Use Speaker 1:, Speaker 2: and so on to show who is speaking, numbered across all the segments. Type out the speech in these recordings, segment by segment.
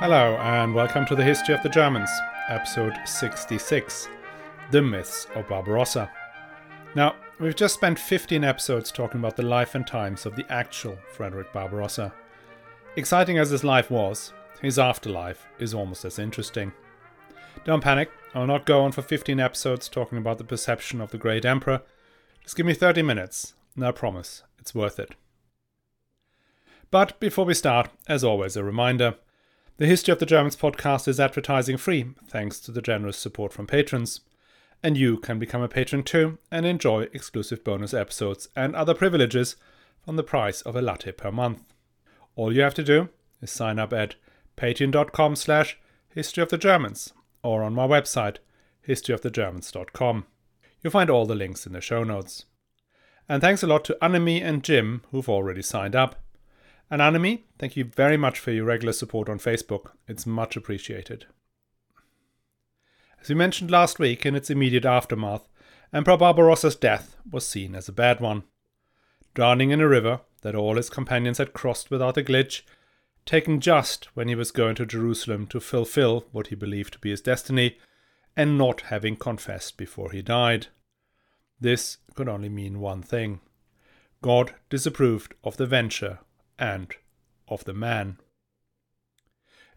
Speaker 1: Hello, and welcome to the History of the Germans, episode 66 The Myths of Barbarossa. Now, we've just spent 15 episodes talking about the life and times of the actual Frederick Barbarossa. Exciting as his life was, his afterlife is almost as interesting. Don't panic, I'll not go on for 15 episodes talking about the perception of the great emperor. Just give me 30 minutes, and I promise it's worth it. But before we start, as always, a reminder the History of the Germans podcast is advertising free thanks to the generous support from patrons. And you can become a patron too and enjoy exclusive bonus episodes and other privileges from the price of a latte per month. All you have to do is sign up at patreon.com slash history of the Germans or on my website historyofthegermans.com. You'll find all the links in the show notes. And thanks a lot to Annemie and Jim who've already signed up. Annemie, thank you very much for your regular support on Facebook. It's much appreciated. As we mentioned last week in its immediate aftermath, Emperor Barbarossa's death was seen as a bad one. Drowning in a river that all his companions had crossed without a glitch, taken just when he was going to Jerusalem to fulfill what he believed to be his destiny, and not having confessed before he died. This could only mean one thing God disapproved of the venture and of the man.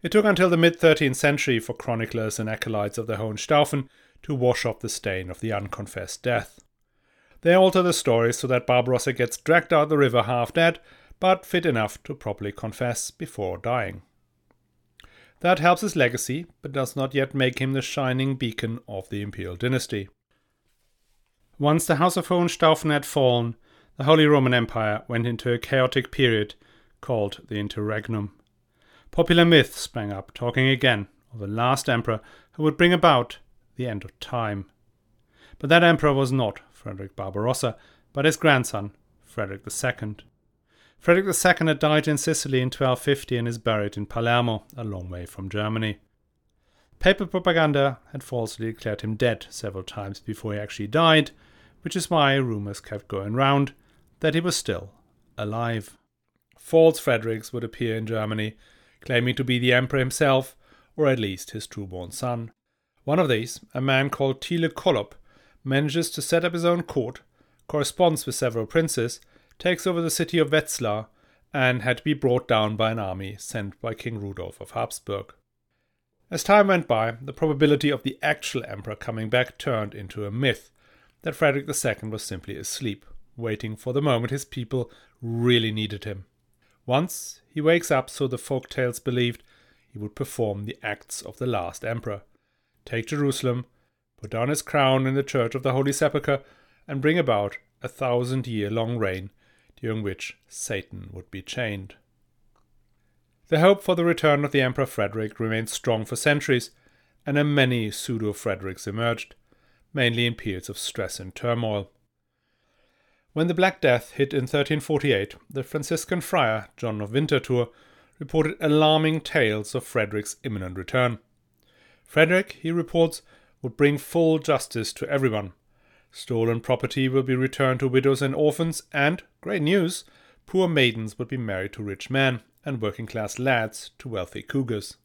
Speaker 1: It took until the mid 13th century for chroniclers and acolytes of the Hohenstaufen to wash off the stain of the unconfessed death. They alter the story so that Barbarossa gets dragged out the river half dead, but fit enough to properly confess before dying. That helps his legacy, but does not yet make him the shining beacon of the imperial dynasty. Once the House of Hohenstaufen had fallen, the Holy Roman Empire went into a chaotic period called the Interregnum. Popular myths sprang up, talking again of a last emperor who would bring about the end of time. But that emperor was not Frederick Barbarossa, but his grandson, Frederick II. Frederick II had died in Sicily in 1250 and is buried in Palermo, a long way from Germany. Paper propaganda had falsely declared him dead several times before he actually died, which is why rumours kept going round that he was still alive false Fredericks would appear in Germany, claiming to be the emperor himself, or at least his true-born son. One of these, a man called Tile Kolup, manages to set up his own court, corresponds with several princes, takes over the city of Wetzlar, and had to be brought down by an army sent by King Rudolf of Habsburg. As time went by, the probability of the actual emperor coming back turned into a myth that Frederick II was simply asleep, waiting for the moment his people really needed him. Once he wakes up, so the folk tales believed, he would perform the acts of the last emperor take Jerusalem, put down his crown in the church of the Holy Sepulchre, and bring about a thousand year long reign during which Satan would be chained. The hope for the return of the Emperor Frederick remained strong for centuries, and a many pseudo Fredericks emerged, mainly in periods of stress and turmoil. When the Black Death hit in 1348, the Franciscan friar John of Winterthur reported alarming tales of Frederick's imminent return. Frederick, he reports, would bring full justice to everyone. Stolen property will be returned to widows and orphans, and, great news, poor maidens would be married to rich men, and working class lads to wealthy cougars.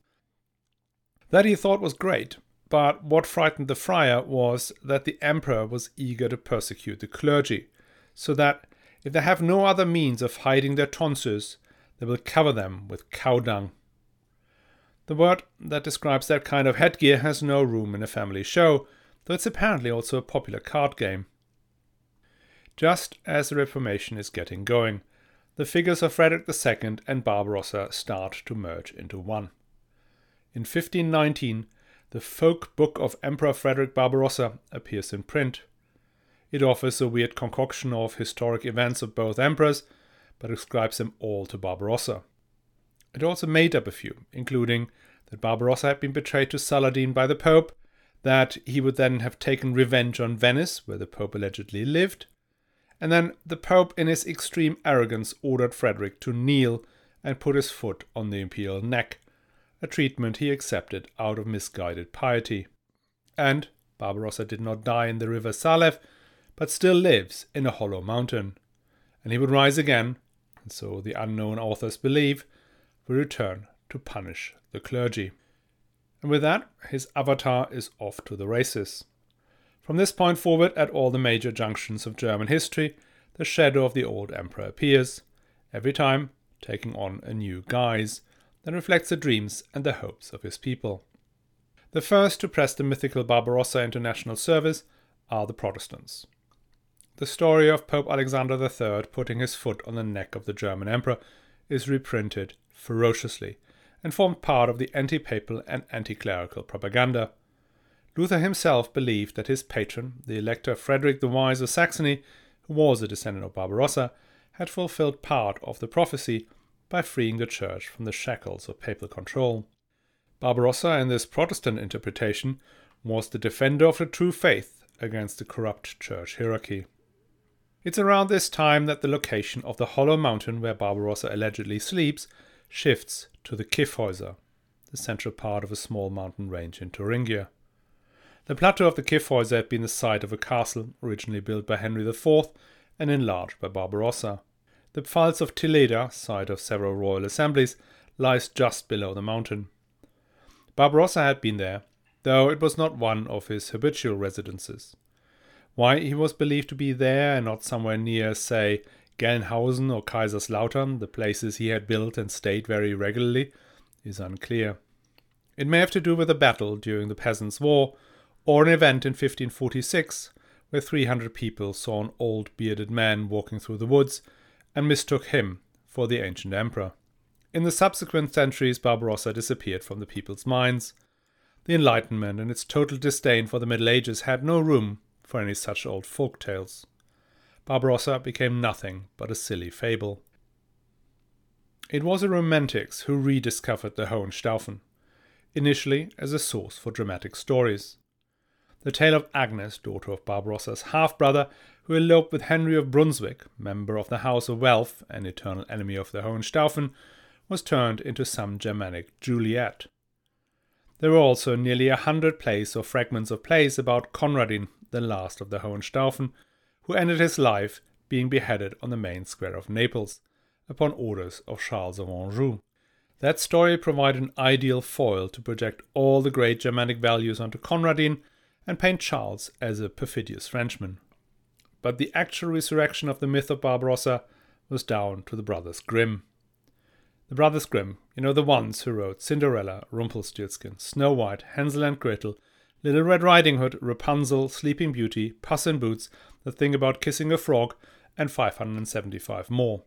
Speaker 1: That he thought was great, but what frightened the friar was that the emperor was eager to persecute the clergy so that if they have no other means of hiding their tonsils, they will cover them with cow dung. The word that describes that kind of headgear has no room in a family show, though it's apparently also a popular card game. Just as the Reformation is getting going, the figures of Frederick II and Barbarossa start to merge into one. In 1519, the folk book of Emperor Frederick Barbarossa appears in print. It offers a weird concoction of historic events of both emperors, but ascribes them all to Barbarossa. It also made up a few, including that Barbarossa had been betrayed to Saladin by the Pope, that he would then have taken revenge on Venice, where the Pope allegedly lived, and then the Pope, in his extreme arrogance, ordered Frederick to kneel and put his foot on the imperial neck, a treatment he accepted out of misguided piety. And Barbarossa did not die in the river Saleph, but still lives in a hollow mountain. And he would rise again, and so the unknown authors believe, will return to punish the clergy. And with that, his avatar is off to the races. From this point forward, at all the major junctions of German history, the shadow of the old emperor appears, every time taking on a new guise that reflects the dreams and the hopes of his people. The first to press the mythical Barbarossa into national service are the Protestants. The story of Pope Alexander III putting his foot on the neck of the German emperor is reprinted ferociously and formed part of the anti papal and anti clerical propaganda. Luther himself believed that his patron, the Elector Frederick the Wise of Saxony, who was a descendant of Barbarossa, had fulfilled part of the prophecy by freeing the Church from the shackles of papal control. Barbarossa, in this Protestant interpretation, was the defender of the true faith against the corrupt Church hierarchy. It's around this time that the location of the hollow mountain where Barbarossa allegedly sleeps shifts to the Kyffhäuser, the central part of a small mountain range in Thuringia. The plateau of the Kyffhäuser had been the site of a castle originally built by Henry IV and enlarged by Barbarossa. The Pfalz of Tilleda, site of several royal assemblies, lies just below the mountain. Barbarossa had been there, though it was not one of his habitual residences. Why he was believed to be there and not somewhere near, say, Gelnhausen or Kaiserslautern, the places he had built and stayed very regularly, is unclear. It may have to do with a battle during the Peasants' War, or an event in 1546 where 300 people saw an old bearded man walking through the woods and mistook him for the ancient emperor. In the subsequent centuries, Barbarossa disappeared from the people's minds. The Enlightenment and its total disdain for the Middle Ages had no room for any such old folk tales. Barbarossa became nothing but a silly fable. It was the Romantics who rediscovered the Hohenstaufen, initially as a source for dramatic stories. The tale of Agnes, daughter of Barbarossa's half brother, who eloped with Henry of Brunswick, member of the House of Welf and eternal enemy of the Hohenstaufen, was turned into some Germanic Juliet. There were also nearly a hundred plays or fragments of plays about Conradin, the last of the Hohenstaufen, who ended his life being beheaded on the main square of Naples, upon orders of Charles of Anjou. That story provided an ideal foil to project all the great Germanic values onto Conradin and paint Charles as a perfidious Frenchman. But the actual resurrection of the myth of Barbarossa was down to the Brothers Grimm. The Brothers Grimm, you know, the ones who wrote Cinderella, Rumpelstiltskin, Snow White, Hansel and Gretel, Little Red Riding Hood, Rapunzel, Sleeping Beauty, Puss in Boots, the Thing About Kissing a Frog, and 575 more.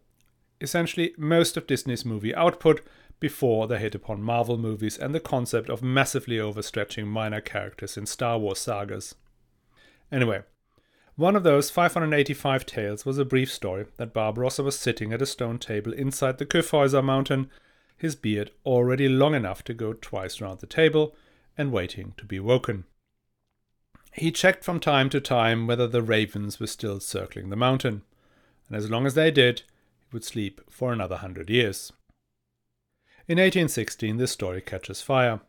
Speaker 1: Essentially, most of Disney's movie output before they hit upon Marvel movies and the concept of massively overstretching minor characters in Star Wars sagas. Anyway, one of those 585 tales was a brief story that Barbarossa was sitting at a stone table inside the Kyffhäuser mountain, his beard already long enough to go twice round the table, and waiting to be woken. He checked from time to time whether the ravens were still circling the mountain, and as long as they did, he would sleep for another hundred years. In 1816, this story catches fire.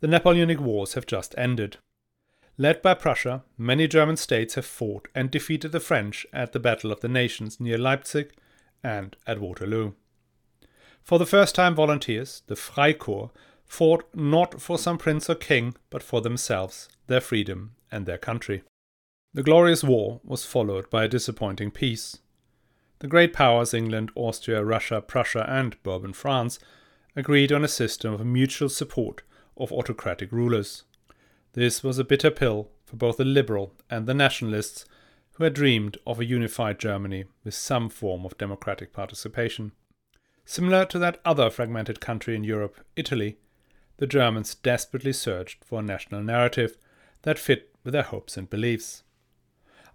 Speaker 1: The Napoleonic Wars have just ended. Led by Prussia, many German states have fought and defeated the French at the Battle of the Nations near Leipzig and at Waterloo. For the first time, volunteers, the Freikorps, fought not for some prince or king, but for themselves, their freedom, and their country. The glorious war was followed by a disappointing peace. The great powers England, Austria, Russia, Prussia, and Bourbon France agreed on a system of mutual support of autocratic rulers. This was a bitter pill for both the liberal and the nationalists who had dreamed of a unified Germany with some form of democratic participation. Similar to that other fragmented country in Europe, Italy, the Germans desperately searched for a national narrative that fit with their hopes and beliefs.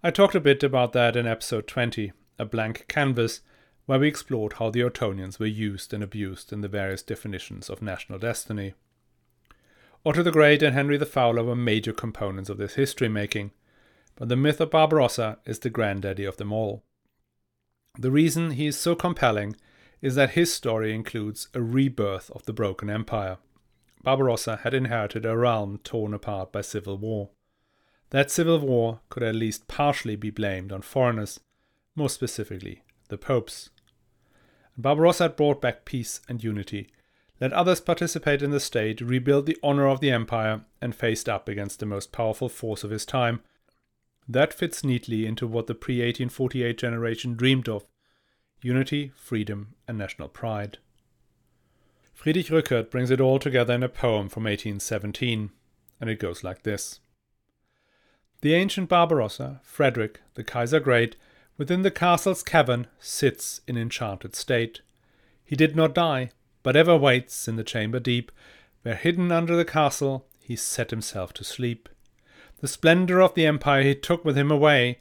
Speaker 1: I talked a bit about that in episode 20, A Blank Canvas, where we explored how the Ottonians were used and abused in the various definitions of national destiny. Otto the Great and Henry the Fowler were major components of this history making, but the myth of Barbarossa is the granddaddy of them all. The reason he is so compelling is that his story includes a rebirth of the broken empire. Barbarossa had inherited a realm torn apart by civil war. That civil war could at least partially be blamed on foreigners, more specifically the popes. Barbarossa had brought back peace and unity, let others participate in the state, rebuild the honor of the empire, and faced up against the most powerful force of his time. That fits neatly into what the pre 1848 generation dreamed of unity, freedom, and national pride. Friedrich Rückert brings it all together in a poem from 1817, and it goes like this The ancient Barbarossa, Frederick, the Kaiser Great, within the castle's cavern sits in enchanted state. He did not die, but ever waits in the chamber deep, where hidden under the castle he set himself to sleep. The splendour of the empire he took with him away,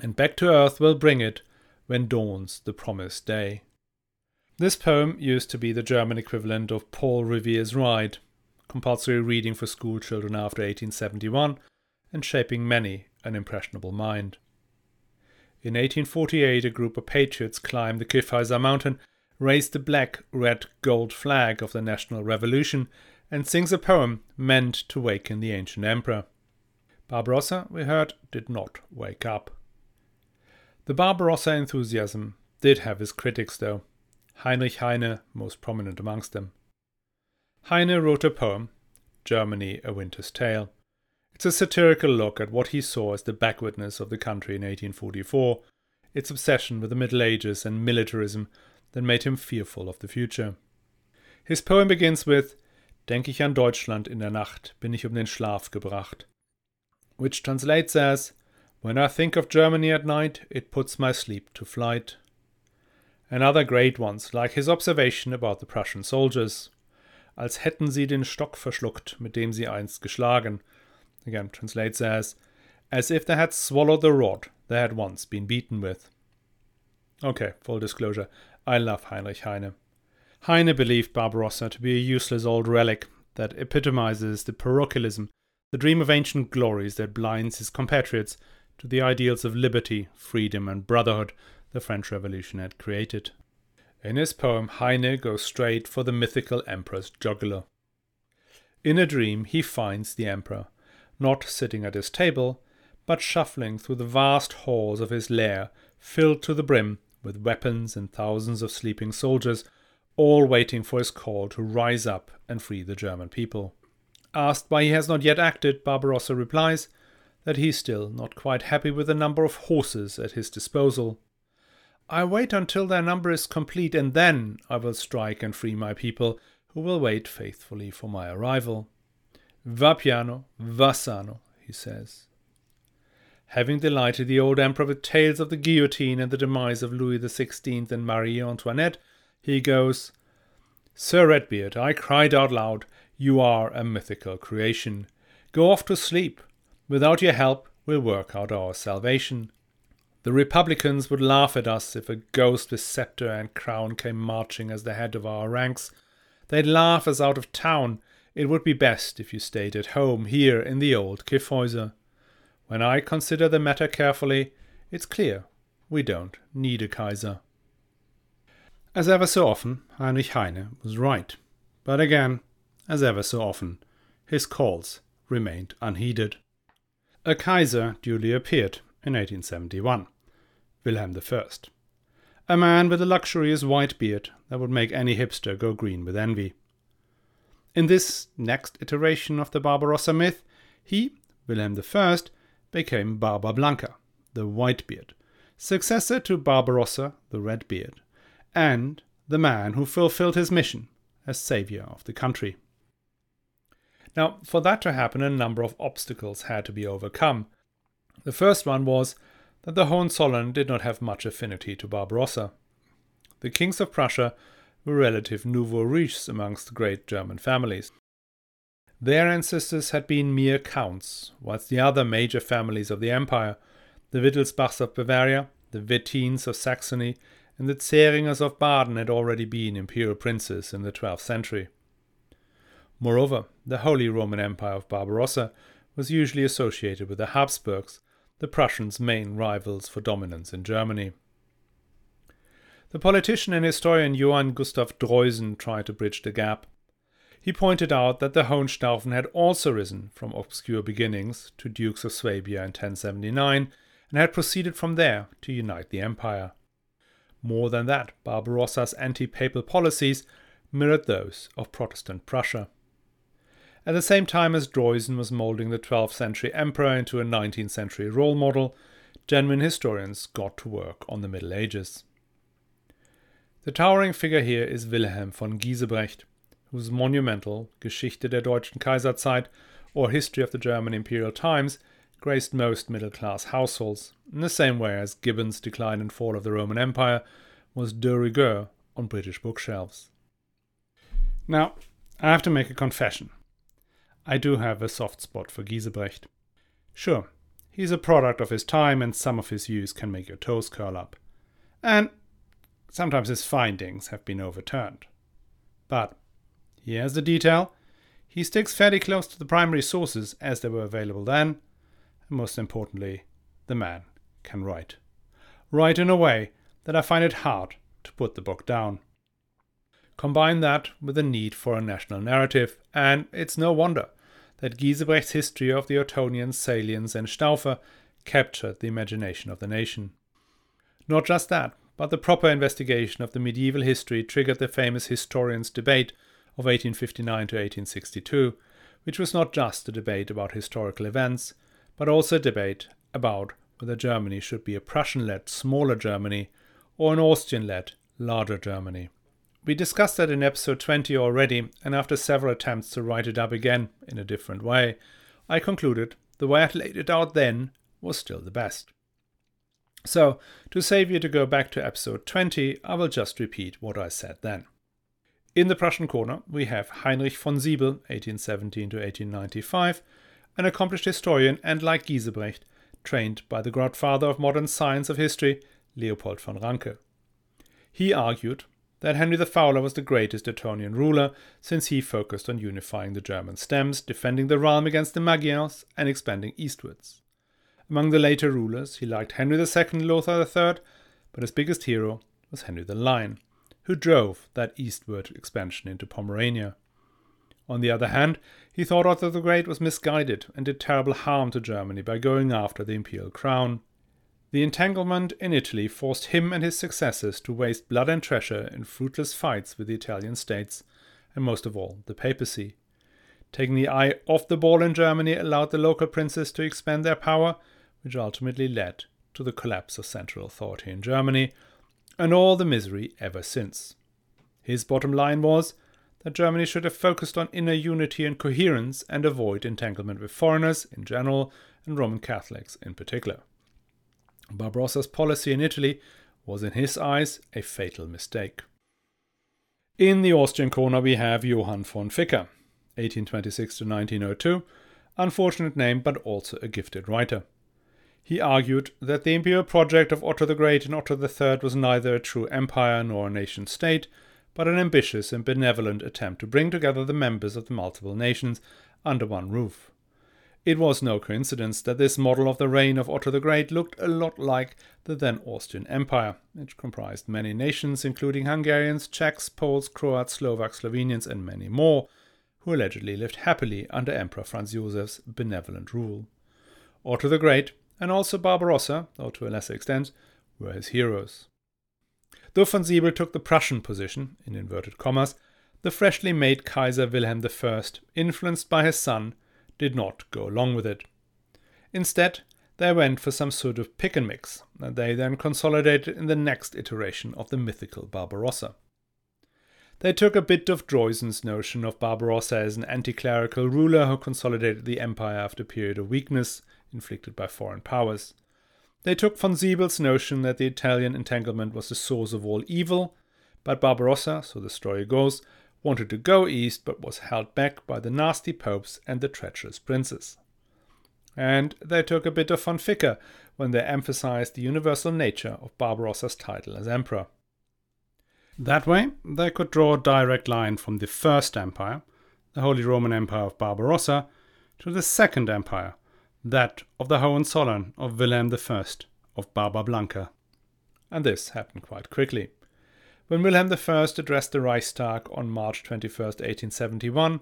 Speaker 1: and back to earth will bring it when dawns the promised day. This poem used to be the German equivalent of Paul Revere's Ride, compulsory reading for school children after 1871, and shaping many an impressionable mind. In 1848, a group of patriots climbed the Kyffhäuser mountain raised the black, red, gold flag of the national revolution, and sings a poem meant to waken the ancient emperor. Barbarossa, we heard, did not wake up. The Barbarossa enthusiasm did have his critics, though. Heinrich Heine, most prominent amongst them. Heine wrote a poem, Germany, A Winter's Tale. It's a satirical look at what he saw as the backwardness of the country in 1844, its obsession with the Middle Ages and militarism that made him fearful of the future. His poem begins with Denk ich an Deutschland in der Nacht, bin ich um den Schlaf gebracht, which translates as When I think of Germany at night, it puts my sleep to flight. And other great ones, like his observation about the Prussian soldiers, als hätten sie den Stock verschluckt, mit dem sie einst geschlagen. Again, translates as, as if they had swallowed the rod they had once been beaten with. Okay, full disclosure. I love Heinrich Heine. Heine believed Barbarossa to be a useless old relic that epitomizes the parochialism, the dream of ancient glories that blinds his compatriots to the ideals of liberty, freedom, and brotherhood the French Revolution had created. In his poem, Heine goes straight for the mythical emperor's jugular. In a dream, he finds the emperor, not sitting at his table, but shuffling through the vast halls of his lair, filled to the brim with weapons and thousands of sleeping soldiers, all waiting for his call to rise up and free the German people. Asked why he has not yet acted, Barbarossa replies that he is still not quite happy with the number of horses at his disposal. I wait until their number is complete, and then I will strike and free my people, who will wait faithfully for my arrival. Va piano, va sano, he says. Having delighted the old emperor with tales of the guillotine and the demise of Louis XVI and Marie Antoinette, he goes, Sir Redbeard, I cried out loud, You are a mythical creation. Go off to sleep. Without your help, we'll work out our salvation. The Republicans would laugh at us if a ghost with sceptre and crown came marching as the head of our ranks. They'd laugh us out of town. It would be best if you stayed at home here in the old Kyffhäuser. When I consider the matter carefully, it's clear we don't need a Kaiser. As ever so often, Heinrich Heine was right. But again, as ever so often, his calls remained unheeded. A Kaiser duly appeared in 1871, Wilhelm I. A man with a luxurious white beard that would make any hipster go green with envy. In this next iteration of the Barbarossa myth, he, Wilhelm I, became Barba Blanca, the Whitebeard, successor to Barbarossa, the Redbeard, and the man who fulfilled his mission as savior of the country. Now, for that to happen, a number of obstacles had to be overcome. The first one was that the Hohenzollern did not have much affinity to Barbarossa. The kings of Prussia were relative nouveau riches amongst the great German families. Their ancestors had been mere counts, whilst the other major families of the empire, the Wittelsbachs of Bavaria, the Wettins of Saxony, and the Zähringers of Baden had already been imperial princes in the 12th century. Moreover, the Holy Roman Empire of Barbarossa was usually associated with the Habsburgs, the Prussians' main rivals for dominance in Germany. The politician and historian Johann Gustav Droysen tried to bridge the gap. He pointed out that the Hohenstaufen had also risen from obscure beginnings to Dukes of Swabia in 1079 and had proceeded from there to unite the empire. More than that, Barbarossa's anti papal policies mirrored those of Protestant Prussia. At the same time as Droysen was molding the 12th century emperor into a 19th century role model, genuine historians got to work on the Middle Ages. The towering figure here is Wilhelm von Giesebrecht, whose monumental Geschichte der deutschen Kaiserzeit or History of the German Imperial Times graced most middle class households, in the same way as Gibbon's Decline and Fall of the Roman Empire was de rigueur on British bookshelves. Now, I have to make a confession. I do have a soft spot for Giesebrecht. Sure, he's a product of his time and some of his views can make your toes curl up. And sometimes his findings have been overturned. But here's the detail he sticks fairly close to the primary sources as they were available then, and most importantly, the man can write. Write in a way that I find it hard to put the book down. Combine that with the need for a national narrative, and it's no wonder that Giesebrecht's history of the Ottonians, Salians, and Staufer captured the imagination of the nation. Not just that, but the proper investigation of the medieval history triggered the famous historians' debate of 1859 to 1862, which was not just a debate about historical events, but also a debate about whether Germany should be a Prussian led smaller Germany or an Austrian led larger Germany. We discussed that in episode 20 already, and after several attempts to write it up again in a different way, I concluded the way I laid it out then was still the best. So, to save you to go back to episode 20, I will just repeat what I said then. In the Prussian corner, we have Heinrich von Sybel, 1817 to 1895, an accomplished historian and, like Giesebrecht, trained by the godfather of modern science of history, Leopold von Ranke. He argued that Henry the Fowler was the greatest Ottonian ruler since he focused on unifying the German stems, defending the realm against the Magyars, and expanding eastwards. Among the later rulers, he liked Henry II, Lothar III, but his biggest hero was Henry the Lion, who drove that eastward expansion into Pomerania. On the other hand, he thought Otto the Great was misguided and did terrible harm to Germany by going after the imperial crown. The entanglement in Italy forced him and his successors to waste blood and treasure in fruitless fights with the Italian states, and most of all, the papacy. Taking the eye off the ball in Germany allowed the local princes to expand their power, which ultimately led to the collapse of central authority in Germany and all the misery ever since. His bottom line was that Germany should have focused on inner unity and coherence and avoid entanglement with foreigners in general and Roman Catholics in particular. Barbarossa's policy in Italy was, in his eyes, a fatal mistake. In the Austrian corner, we have Johann von Ficker, 1826 to 1902, unfortunate name but also a gifted writer. He argued that the imperial project of Otto the Great and Otto III was neither a true empire nor a nation state, but an ambitious and benevolent attempt to bring together the members of the multiple nations under one roof. It was no coincidence that this model of the reign of Otto the Great looked a lot like the then Austrian Empire, which comprised many nations, including Hungarians, Czechs, Poles, Croats, Slovaks, Slovenians, and many more, who allegedly lived happily under Emperor Franz Josef's benevolent rule. Otto the Great and also Barbarossa, though to a lesser extent, were his heroes. Though von Sybel took the Prussian position, in inverted commas, the freshly made Kaiser Wilhelm I, influenced by his son, did not go along with it. Instead, they went for some sort of pick and mix that they then consolidated in the next iteration of the mythical Barbarossa. They took a bit of Droysen's notion of Barbarossa as an anti clerical ruler who consolidated the empire after a period of weakness inflicted by foreign powers. They took von Sybel's notion that the Italian entanglement was the source of all evil, but Barbarossa, so the story goes, wanted to go east but was held back by the nasty popes and the treacherous princes. And they took a bit of von Ficker when they emphasized the universal nature of Barbarossa's title as emperor. That way, they could draw a direct line from the First Empire, the Holy Roman Empire of Barbarossa, to the Second Empire, that of the Hohenzollern of Wilhelm I of Barba Blanca. And this happened quite quickly. When Wilhelm I addressed the Reichstag on March 21, 1871,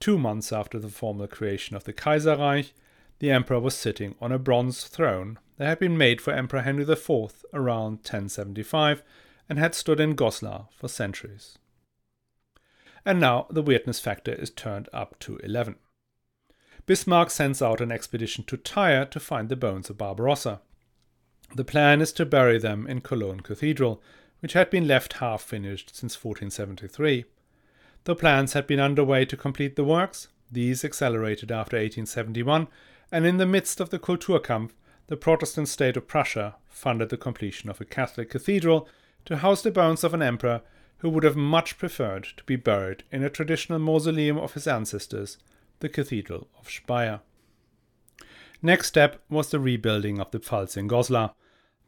Speaker 1: two months after the formal creation of the Kaiserreich, the emperor was sitting on a bronze throne that had been made for Emperor Henry IV around 1075 and had stood in Goslar for centuries. and now the weirdness factor is turned up to 11. Bismarck sends out an expedition to Tyre to find the bones of Barbarossa. The plan is to bury them in Cologne Cathedral, which had been left half finished since 1473. Though plans had been underway to complete the works, these accelerated after 1871, and in the midst of the Kulturkampf, the Protestant state of Prussia funded the completion of a Catholic cathedral to house the bones of an emperor who would have much preferred to be buried in a traditional mausoleum of his ancestors, the Cathedral of Speyer. Next step was the rebuilding of the Pfalz in Goslar,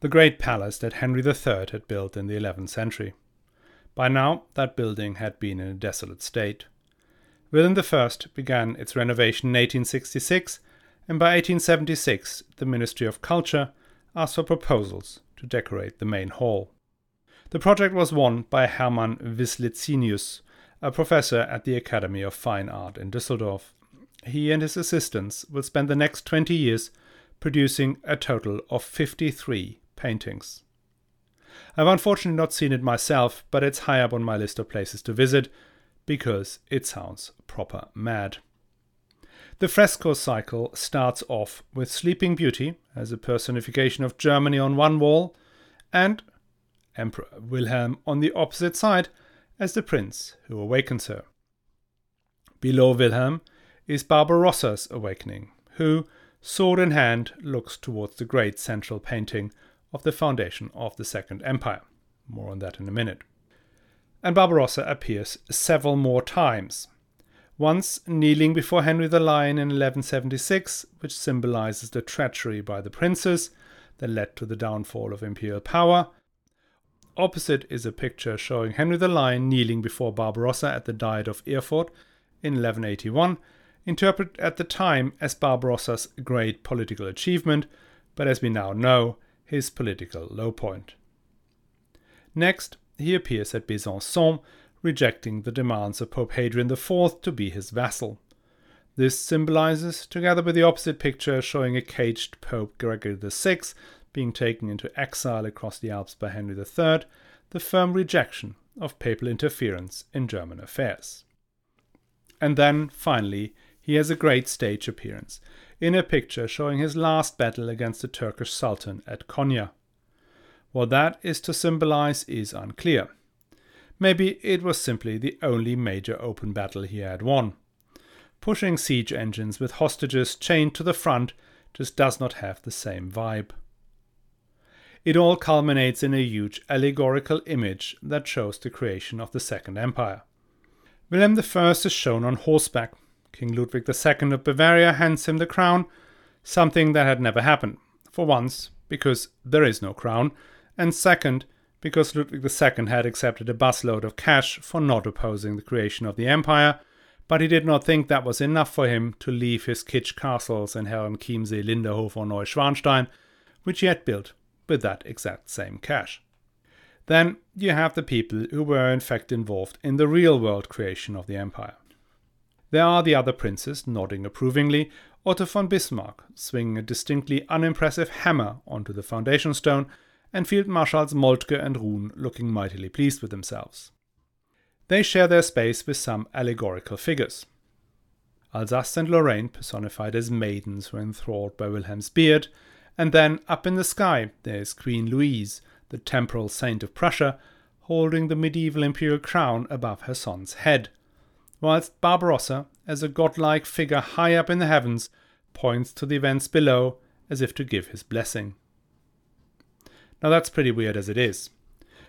Speaker 1: the great palace that Henry III had built in the 11th century. By now, that building had been in a desolate state. William I began its renovation in 1866, and by 1876 the Ministry of Culture asked for proposals to decorate the main hall. The project was won by Hermann Wislicenus, a professor at the Academy of Fine Art in Düsseldorf. He and his assistants will spend the next 20 years producing a total of 53 paintings. I've unfortunately not seen it myself, but it's high up on my list of places to visit because it sounds proper mad. The fresco cycle starts off with Sleeping Beauty as a personification of Germany on one wall and Emperor Wilhelm on the opposite side as the prince who awakens her. Below Wilhelm is Barbarossa's awakening, who, sword in hand, looks towards the great central painting of the foundation of the Second Empire. More on that in a minute. And Barbarossa appears several more times. Once kneeling before Henry the Lion in 1176, which symbolizes the treachery by the princes that led to the downfall of imperial power, Opposite is a picture showing Henry the Lion kneeling before Barbarossa at the Diet of Erfurt in 1181, interpreted at the time as Barbarossa's great political achievement, but as we now know, his political low point. Next, he appears at Besançon, rejecting the demands of Pope Hadrian IV to be his vassal. This symbolizes, together with the opposite picture showing a caged Pope Gregory VI being taken into exile across the Alps by Henry III, the firm rejection of papal interference in German affairs. And then, finally, he has a great stage appearance in a picture showing his last battle against the Turkish Sultan at Konya. What that is to symbolize is unclear. Maybe it was simply the only major open battle he had won. Pushing siege engines with hostages chained to the front just does not have the same vibe. It all culminates in a huge allegorical image that shows the creation of the Second Empire. William I is shown on horseback. King Ludwig II of Bavaria hands him the crown, something that had never happened. For once, because there is no crown, and second, because Ludwig II had accepted a busload of cash for not opposing the creation of the empire, but he did not think that was enough for him to leave his kitsch castles in Herrenchiemsee, Linderhof, or Neuschwanstein, which he had built with that exact same cash. Then you have the people who were in fact involved in the real world creation of the empire. There are the other princes nodding approvingly, Otto von Bismarck swinging a distinctly unimpressive hammer onto the foundation stone, and Field Marshals Moltke and Roon looking mightily pleased with themselves. They share their space with some allegorical figures. Alsace and Lorraine personified as maidens who are enthralled by Wilhelm's beard, and then up in the sky, there's Queen Louise, the temporal saint of Prussia, holding the medieval imperial crown above her son's head, whilst Barbarossa, as a godlike figure high up in the heavens, points to the events below as if to give his blessing. Now that's pretty weird as it is.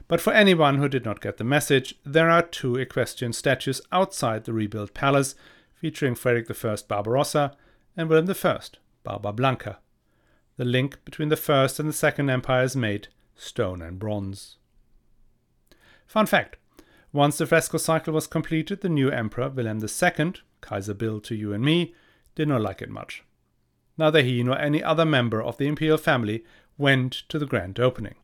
Speaker 1: But for anyone who did not get the message, there are two equestrian statues outside the rebuilt palace featuring Frederick I Barbarossa and William I Barba Blanca. The link between the First and the Second Empire is made stone and bronze. Fun fact once the fresco cycle was completed, the new emperor, Wilhelm II, Kaiser Bill to you and me, did not like it much. Neither he nor any other member of the imperial family went to the grand opening.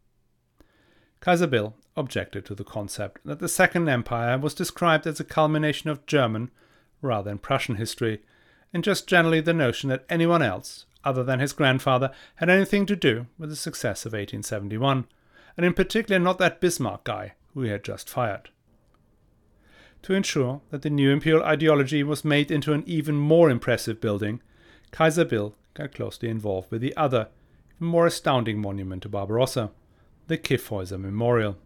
Speaker 1: Kaiser Bill objected to the concept that the Second Empire was described as a culmination of German rather than Prussian history, and just generally the notion that anyone else, other than his grandfather, had anything to do with the success of 1871, and in particular not that Bismarck guy who he had just fired. To ensure that the new imperial ideology was made into an even more impressive building, Kaiser Bill got closely involved with the other, more astounding monument to Barbarossa, the Kyffhäuser Memorial.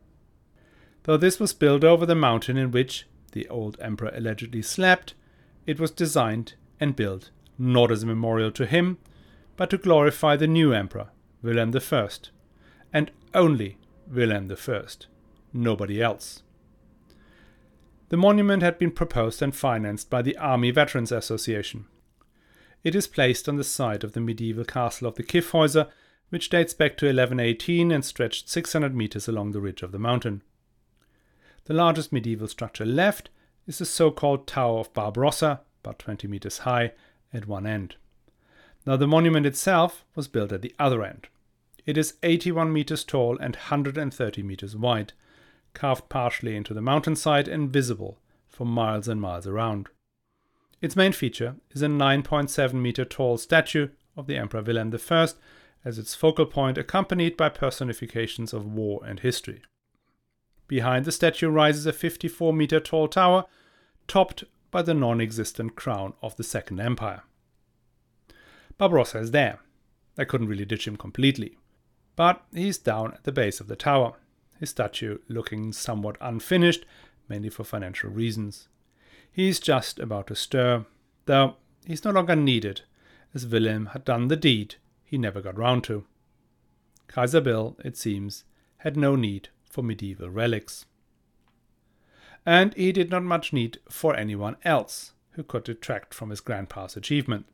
Speaker 1: Though this was built over the mountain in which the old emperor allegedly slept, it was designed and built not as a memorial to him, but to glorify the new emperor, Wilhelm I, and only Wilhelm I, nobody else. The monument had been proposed and financed by the Army Veterans Association. It is placed on the site of the medieval castle of the Kyffhäuser, which dates back to 1118 and stretched 600 meters along the ridge of the mountain. The largest medieval structure left is the so called Tower of Barbarossa, about 20 meters high, at one end. Now, the monument itself was built at the other end. It is 81 meters tall and 130 meters wide, carved partially into the mountainside and visible for miles and miles around. Its main feature is a 9.7 meter tall statue of the Emperor Wilhelm I as its focal point, accompanied by personifications of war and history. Behind the statue rises a 54 meter tall tower, topped by the non existent crown of the Second Empire. Barbarossa is there. I couldn't really ditch him completely. But he's down at the base of the tower, his statue looking somewhat unfinished, mainly for financial reasons. He's just about to stir, though he's no longer needed, as Wilhelm had done the deed he never got round to. Kaiser Bill, it seems, had no need for medieval relics. And he did not much need for anyone else who could detract from his grandpa's achievement.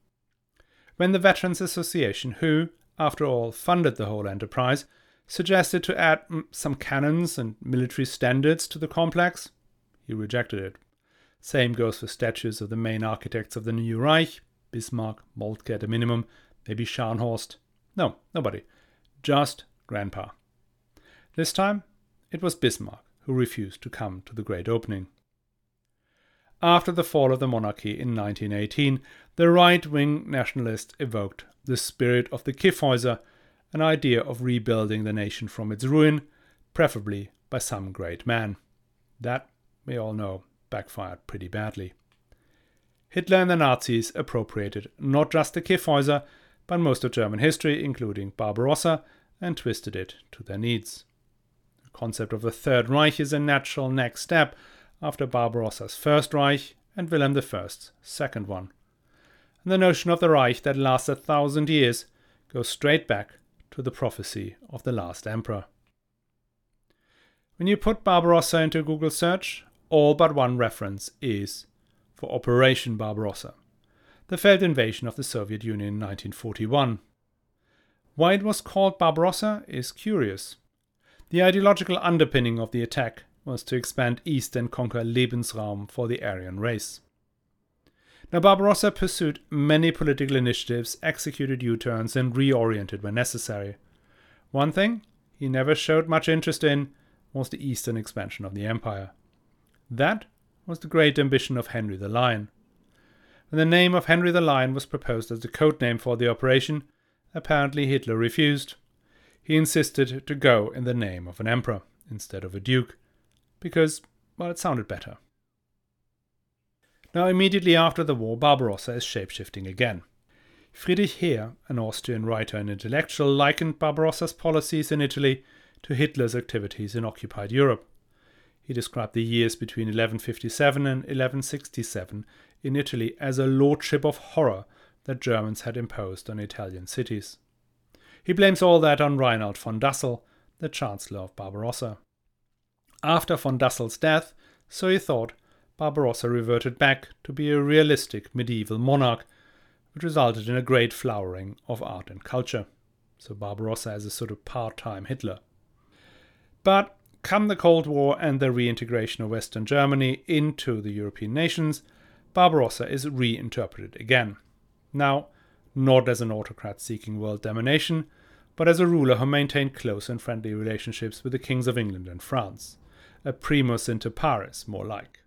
Speaker 1: When the Veterans Association, who, after all, funded the whole enterprise, suggested to add some cannons and military standards to the complex, he rejected it. Same goes for statues of the main architects of the new Reich Bismarck, Moltke at a minimum, maybe Scharnhorst. No, nobody. Just Grandpa. This time, it was Bismarck who refused to come to the great opening. After the fall of the monarchy in 1918, the right wing nationalists evoked the spirit of the Kyffhäuser, an idea of rebuilding the nation from its ruin, preferably by some great man. That, we all know, backfired pretty badly. Hitler and the Nazis appropriated not just the Kyffhäuser, but most of German history, including Barbarossa, and twisted it to their needs. The concept of the Third Reich is a natural next step after Barbarossa's First Reich and Wilhelm I's second one. And the notion of the Reich that lasts a thousand years goes straight back to the prophecy of the last emperor. When you put Barbarossa into Google search, all but one reference is for Operation Barbarossa, the failed invasion of the Soviet Union in 1941. Why it was called Barbarossa is curious. The ideological underpinning of the attack was to expand east and conquer Lebensraum for the Aryan race. Now, Barbarossa pursued many political initiatives, executed U turns, and reoriented when necessary. One thing he never showed much interest in was the eastern expansion of the empire. That was the great ambition of Henry the Lion. When the name of Henry the Lion was proposed as the code name for the operation, apparently Hitler refused. He insisted to go in the name of an emperor instead of a duke, because, well, it sounded better. Now, immediately after the war, Barbarossa is shapeshifting again. Friedrich Heer, an Austrian writer and intellectual, likened Barbarossa's policies in Italy to Hitler's activities in occupied Europe. He described the years between 1157 and 1167 in Italy as a lordship of horror that Germans had imposed on Italian cities. He blames all that on Rainald von Dassel, the Chancellor of Barbarossa. After von Dassel's death, so he thought, Barbarossa reverted back to be a realistic medieval monarch, which resulted in a great flowering of art and culture. So Barbarossa as a sort of part time Hitler. But come the Cold War and the reintegration of Western Germany into the European nations, Barbarossa is reinterpreted again. Now, not as an autocrat seeking world domination, but as a ruler who maintained close and friendly relationships with the kings of England and France. A primus inter pares, more like.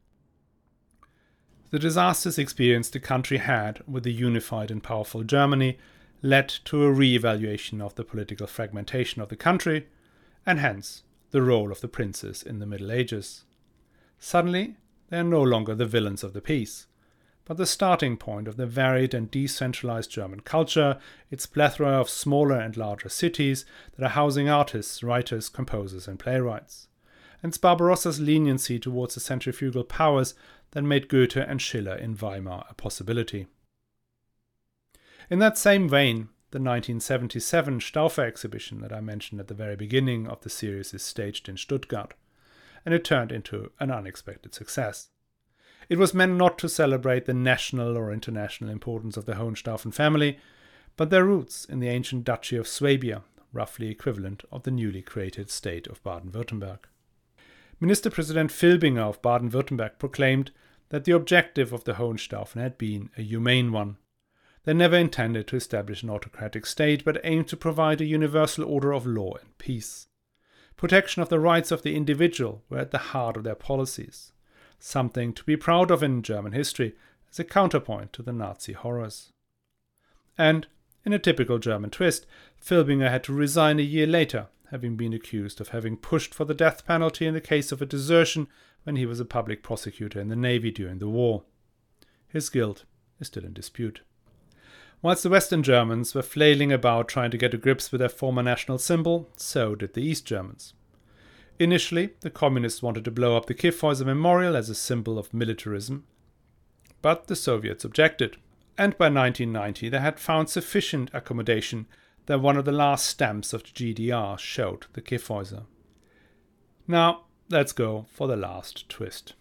Speaker 1: The disasters experience the country had with the unified and powerful Germany led to a re evaluation of the political fragmentation of the country, and hence the role of the princes in the Middle Ages. Suddenly, they are no longer the villains of the piece, but the starting point of the varied and decentralized German culture, its plethora of smaller and larger cities that are housing artists, writers, composers, and playwrights. And Barbarossa's leniency towards the centrifugal powers that made Goethe and Schiller in Weimar a possibility. In that same vein, the 1977 Staufer exhibition that I mentioned at the very beginning of the series is staged in Stuttgart, and it turned into an unexpected success. It was meant not to celebrate the national or international importance of the Hohenstaufen family, but their roots in the ancient Duchy of Swabia, roughly equivalent of the newly created state of Baden Württemberg. Minister President Filbinger of Baden Württemberg proclaimed that the objective of the Hohenstaufen had been a humane one. They never intended to establish an autocratic state, but aimed to provide a universal order of law and peace. Protection of the rights of the individual were at the heart of their policies, something to be proud of in German history as a counterpoint to the Nazi horrors. And, in a typical German twist, Filbinger had to resign a year later, having been accused of having pushed for the death penalty in the case of a desertion when he was a public prosecutor in the Navy during the war. His guilt is still in dispute. Whilst the Western Germans were flailing about trying to get to grips with their former national symbol, so did the East Germans. Initially, the communists wanted to blow up the Kyffhäuser Memorial as a symbol of militarism, but the Soviets objected, and by 1990 they had found sufficient accommodation that one of the last stamps of the GDR showed the Kyffhäuser. Now, let's go for the last twist.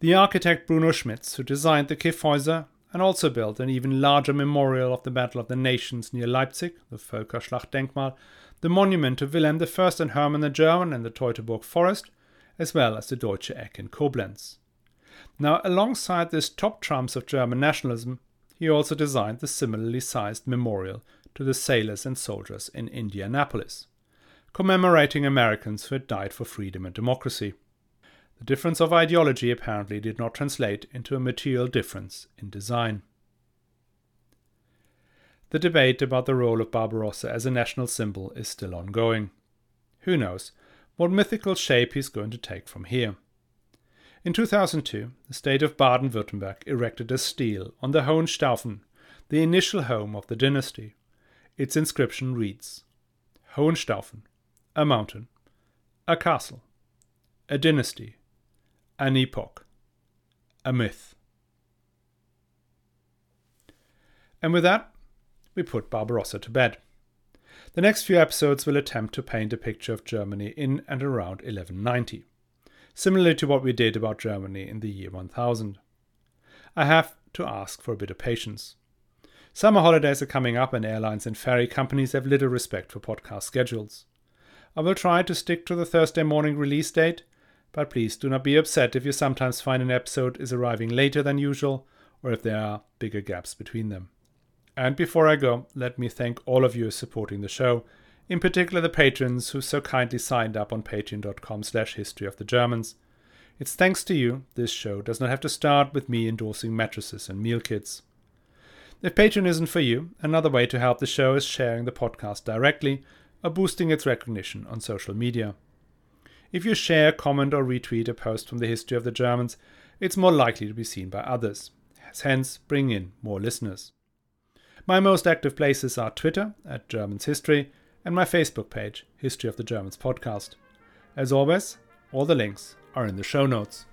Speaker 1: The architect Bruno Schmitz, who designed the Kyffhäuser, and also built an even larger memorial of the Battle of the Nations near Leipzig, the Völkerschlachtdenkmal, the monument to Wilhelm I and Hermann the German in the Teutoburg Forest, as well as the Deutsche Eck in Koblenz. Now, alongside this top trumps of German nationalism, he also designed the similarly sized memorial to the sailors and soldiers in Indianapolis, commemorating Americans who had died for freedom and democracy. The difference of ideology apparently did not translate into a material difference in design. The debate about the role of Barbarossa as a national symbol is still ongoing. Who knows what mythical shape he's going to take from here. In 2002, the state of Baden Württemberg erected a stele on the Hohenstaufen, the initial home of the dynasty. Its inscription reads Hohenstaufen, a mountain, a castle, a dynasty, an epoch, a myth. And with that, we put Barbarossa to bed. The next few episodes will attempt to paint a picture of Germany in and around 1190, similarly to what we did about Germany in the year 1000. I have to ask for a bit of patience. Summer holidays are coming up, and airlines and ferry companies have little respect for podcast schedules. I will try to stick to the Thursday morning release date, but please do not be upset if you sometimes find an episode is arriving later than usual or if there are bigger gaps between them. And before I go, let me thank all of you supporting the show, in particular the patrons who so kindly signed up on patreon.com slash history of the Germans. It's thanks to you this show does not have to start with me endorsing mattresses and meal kits. If Patreon isn't for you, another way to help the show is sharing the podcast directly or boosting its recognition on social media. If you share, comment, or retweet a post from the history of the Germans, it's more likely to be seen by others, hence bring in more listeners. My most active places are Twitter at Germans History and my Facebook page, History of the Germans Podcast. As always, all the links are in the show notes.